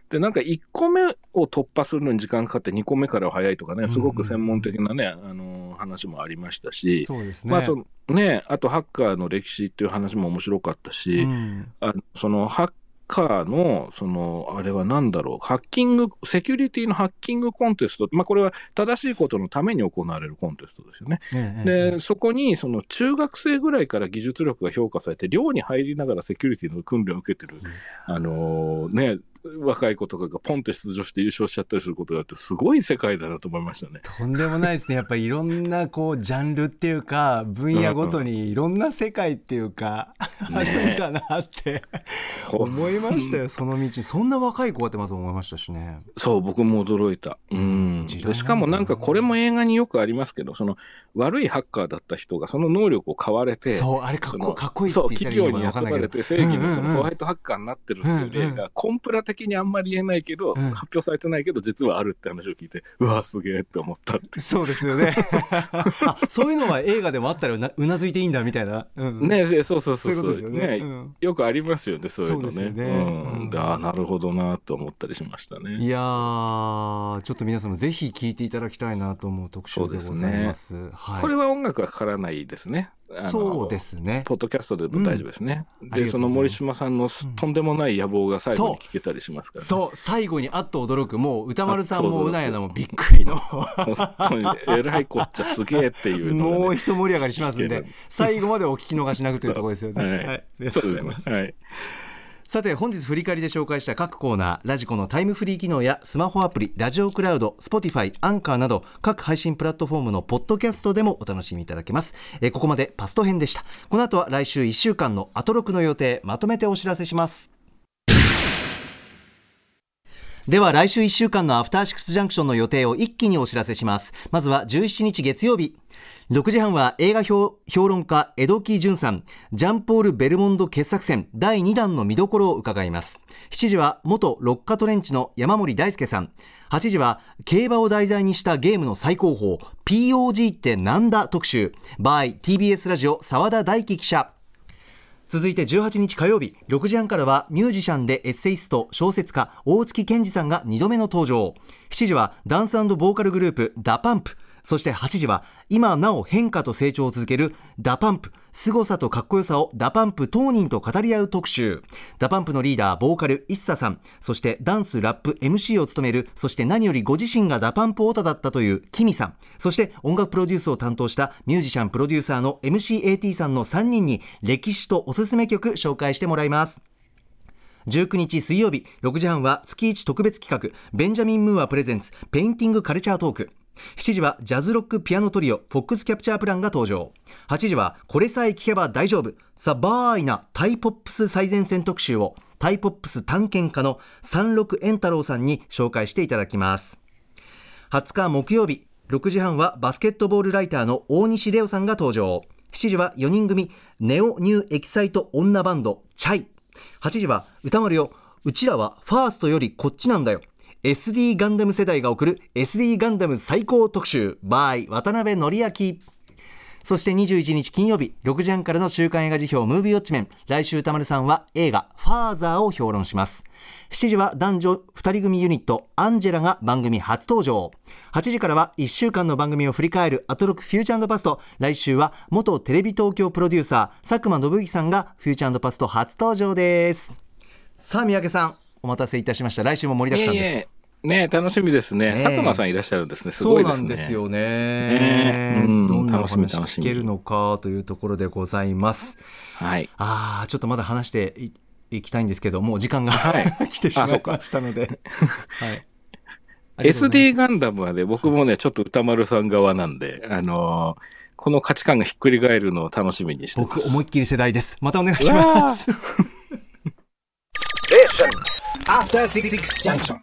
で、なんか1個目を突破するのに時間かかって2個目からは早いとかね、すごく専門的なね、あの話もありましたし、そうですね。まあそのね、あとハッカーの歴史っていう話も面白かったし、うんあそのハッカーの、その、あれは何だろう、ハッキング、セキュリティのハッキングコンテスト、まあこれは正しいことのために行われるコンテストですよね。ええで、そこに、その中学生ぐらいから技術力が評価されて、寮に入りながらセキュリティの訓練を受けてる、あのね、若い子とかがポンって出場して優勝しちゃったりすることがあって、すごい世界だなと思いましたね。とんでもないですね。やっぱりいろんなこうジャンルっていうか 分野ごとにいろんな世界っていうか、あるんだなって思いましたよ。その道そんな若い子ってまず思いましたしね。そう、僕も驚いた。うん。しかもなんかこれも映画によくありますけど、その悪いハッカーだった人がその能力を買われて、そうあれかっこかっこいいってそう、言ったらいいのか企業になわかんないけど雇われて正義のそのホワイトハッカーになってるっていう例が、コンプラ的にあんまり言えないけど、うん。発表されてないけど、実はあるって話を聞いて、うわ、すげえって思ったって。そうですよね。あそういうのは映画でもあったらうなうなずいていいんだみたいな、うん。うんねそうそうそう。そういうことですよね。ねうん。よくありますよね、そういうのね。そうね。うん。うん。でああ、なるほどなと思ったりしましたね。いやーちょっと皆さんもぜひ聞いていただきたいなと思う特集でございますはい、これは音楽はかからないですね。そうですね。ポッドキャストでも大丈夫ですね。ありで、その森島さんのとんでもない野望が最後に聞けたりしますから、ね。そう。最後にあっと驚く。もう歌丸さんもうなやな。もびっくりの。本当にえらいこっちゃすげえっていうね。もう一盛り上がりしますんで最後までお聞き逃しなくというところですよね。はい。はい、ありがとうございます。はい。さて本日振り返りで紹介した各コーナーラジコのタイムフリー機能やスマホアプリラジオクラウド Spotify アンカーなど各配信プラットフォームのポッドキャストでもお楽しみいただけます。えここまでパスト編でした。この後は来週1週間のアトロクの予定まとめてお知らせします。では来週1週間のアフターシックスジャンクションの予定を一気にお知らせします。まずは17日月曜日。6時半は映画評論家江戸木淳さんジャンポール・ベルモンド傑作選第2弾の見どころを伺います。7時は元ロッカトレンチの山森大輔さん。8時は競馬を題材にしたゲームの最高峰 POG ってなんだ特集。by TBS ラジオ澤田大樹記者。続いて18日火曜日6時半からはミュージシャンでエッセイスト小説家大月健二さんが2度目の登場。7時はダンスボーカルグループ DA PUMP そして8時は今なお変化と成長を続ける DA PUMP。凄さとかっこよさを DA PUMP 当人と語り合う特集。 DA PUMP のリーダーボーカル ISSA さん。そしてダンスラップ MC を務める。そして何よりご自身が DA PUMP オタだったという KIMI さん。そして音楽プロデュースを担当したミュージシャンプロデューサーの m.c.A・T さんの3人に歴史とおすすめ曲紹介してもらいます。19日水曜日。6時半は月1特別企画。ベンジャミン・ムーア presents。 Painting Culture Talk。7時はジャズロックピアノトリオ fox capture plan が登場。8時はこれさえ聞けば大丈夫。サバーイなタイポップス最前線特集をタイポップス探検家の三六円太郎さんに紹介していただきます。20日木曜日6時半はバスケットボールライターの大西レオさんが登場。7時は4人組ネオニューエキサイト女バンドチャイ。8時は歌丸ようちらはファーストよりこっちなんだよ。SD ガンダム世代が送る SD ガンダム最高特集 by 渡辺則明。そして21日金曜日6時半からの週刊映画辞表ムービーウォッチメン。来週歌丸さんは映画ファーザーを評論します。7時は男女2人組ユニットアンジェラが番組初登場。8時からは1週間の番組を振り返るアトロクフューチャーパスト。来週は元テレビ東京プロデューサー佐久間信之さんがフューチャーパスト初登場です。さあ三宅さんお待たせいたしました。来週も盛りだくさんです。ね楽しみですね。ねえ佐久間さんいらっしゃるんですね。すそうなごいですね。んですよね。ねうんどんな話楽しみ聞けるのかというところでございます。はい。ああ、ちょっとまだ話していいきたいんですけど、もう時間が、はい 来てしまいうましたので。はい。SD ガンダムはね、僕もね、ちょっと歌丸さん側なんで、あのーこの価値観がひっくり返るのを楽しみにしてます。僕思いっきり世代です。またお願いします。After Six Junction.